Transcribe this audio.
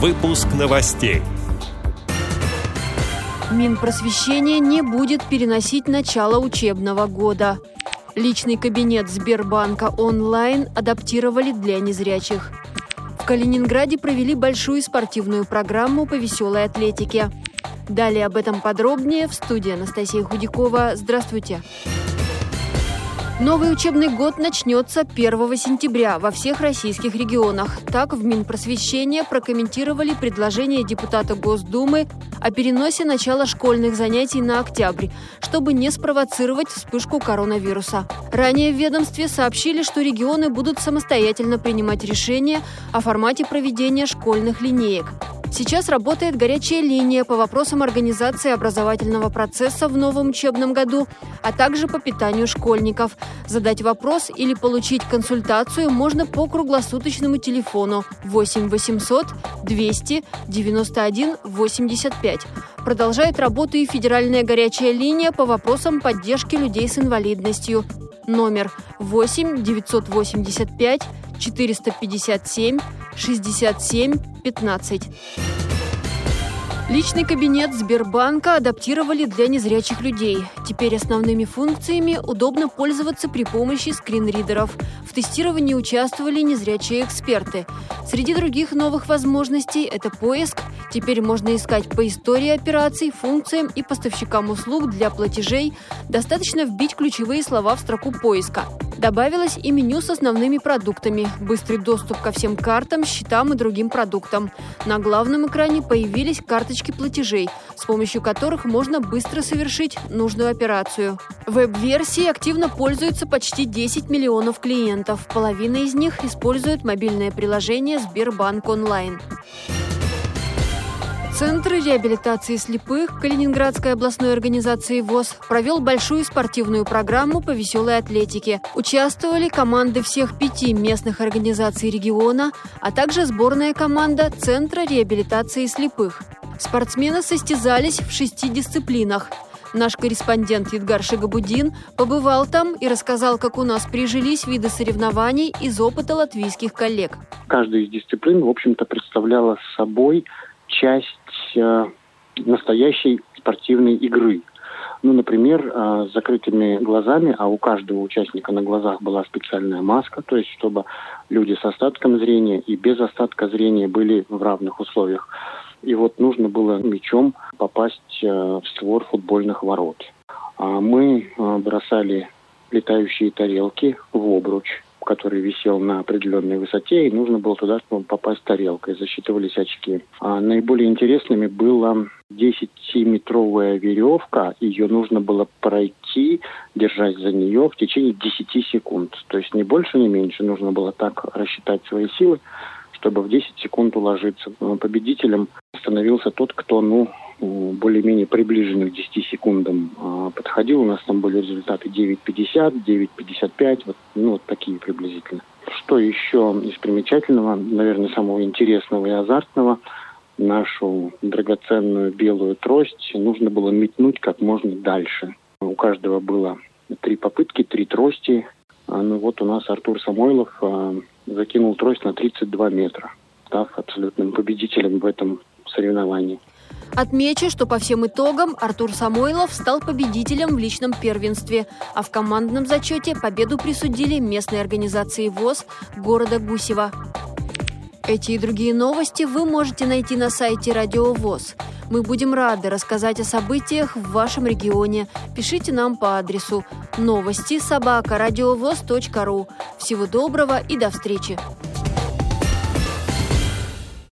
Выпуск новостей. Минпросвещение не будет переносить начало учебного года. Личный кабинет Сбербанка онлайн адаптировали для незрячих. В Калининграде провели большую спортивную программу по веселой атлетике. Далее об этом подробнее в студии Анастасия Худякова. Здравствуйте. Здравствуйте. Новый учебный год начнется 1 сентября во всех российских регионах. Так, в Минпросвещение прокомментировали предложение депутата Госдумы о переносе начала школьных занятий на октябрь, чтобы не спровоцировать вспышку коронавируса. Ранее в ведомстве сообщили, что регионы будут самостоятельно принимать решения о формате проведения школьных линеек. Сейчас работает горячая линия по вопросам организации образовательного процесса в новом учебном году, а также по питанию школьников. Задать вопрос или получить консультацию можно по круглосуточному телефону 8 800 200 91 85. Продолжает работу и федеральная горячая линия по вопросам поддержки людей с инвалидностью. Номер 8 985 457 67 15. Личный кабинет Сбербанка адаптировали для незрячих людей. Теперь основными функциями удобно пользоваться при помощи скринридеров. В тестировании участвовали незрячие эксперты. Среди других новых возможностей – это поиск. Теперь можно искать по истории операций, функциям и поставщикам услуг для платежей. Достаточно вбить ключевые слова в строку поиска – Добавилось и меню с основными продуктами, быстрый доступ ко всем картам, счетам и другим продуктам. На главном экране появились карточки платежей, с помощью которых можно быстро совершить нужную операцию. Веб-версии активно пользуются почти 10 миллионов клиентов. Половина из них используют мобильное приложение Сбербанк онлайн. Центр реабилитации слепых Калининградской областной организации ВОЗ провел большую спортивную программу по веселой атлетике. Участвовали команды всех пяти местных организаций региона, а также сборная команда Центра реабилитации слепых. Спортсмены состязались в шести дисциплинах. Наш корреспондент Едгар Шагабудин побывал там и рассказал, как у нас прижились виды соревнований из опыта латвийских коллег. Каждая из дисциплин, в общем-то, представляла собой часть э, настоящей спортивной игры. Ну, например, э, с закрытыми глазами, а у каждого участника на глазах была специальная маска, то есть чтобы люди с остатком зрения и без остатка зрения были в равных условиях. И вот нужно было мячом попасть э, в створ футбольных ворот. А мы бросали летающие тарелки в обруч который висел на определенной высоте, и нужно было туда попасть тарелкой, засчитывались очки. А наиболее интересными была 10-метровая веревка, ее нужно было пройти, держась за нее в течение 10 секунд. То есть не больше, не меньше, нужно было так рассчитать свои силы, чтобы в 10 секунд уложиться. Победителем становился тот, кто, ну, более-менее приближенных к 10 секундам а, подходил. У нас там были результаты 9.50, 9.55, вот, ну, вот такие приблизительно. Что еще из примечательного, наверное, самого интересного и азартного, нашу драгоценную белую трость нужно было метнуть как можно дальше. У каждого было три попытки, три трости. А, ну вот у нас Артур Самойлов а, закинул трость на 32 метра, став абсолютным победителем в этом соревновании. Отмечу, что по всем итогам Артур Самойлов стал победителем в личном первенстве, а в командном зачете победу присудили местные организации ВОЗ города Гусева. Эти и другие новости вы можете найти на сайте Радио ВОЗ. Мы будем рады рассказать о событиях в вашем регионе. Пишите нам по адресу новости собака ру. Всего доброго и до встречи!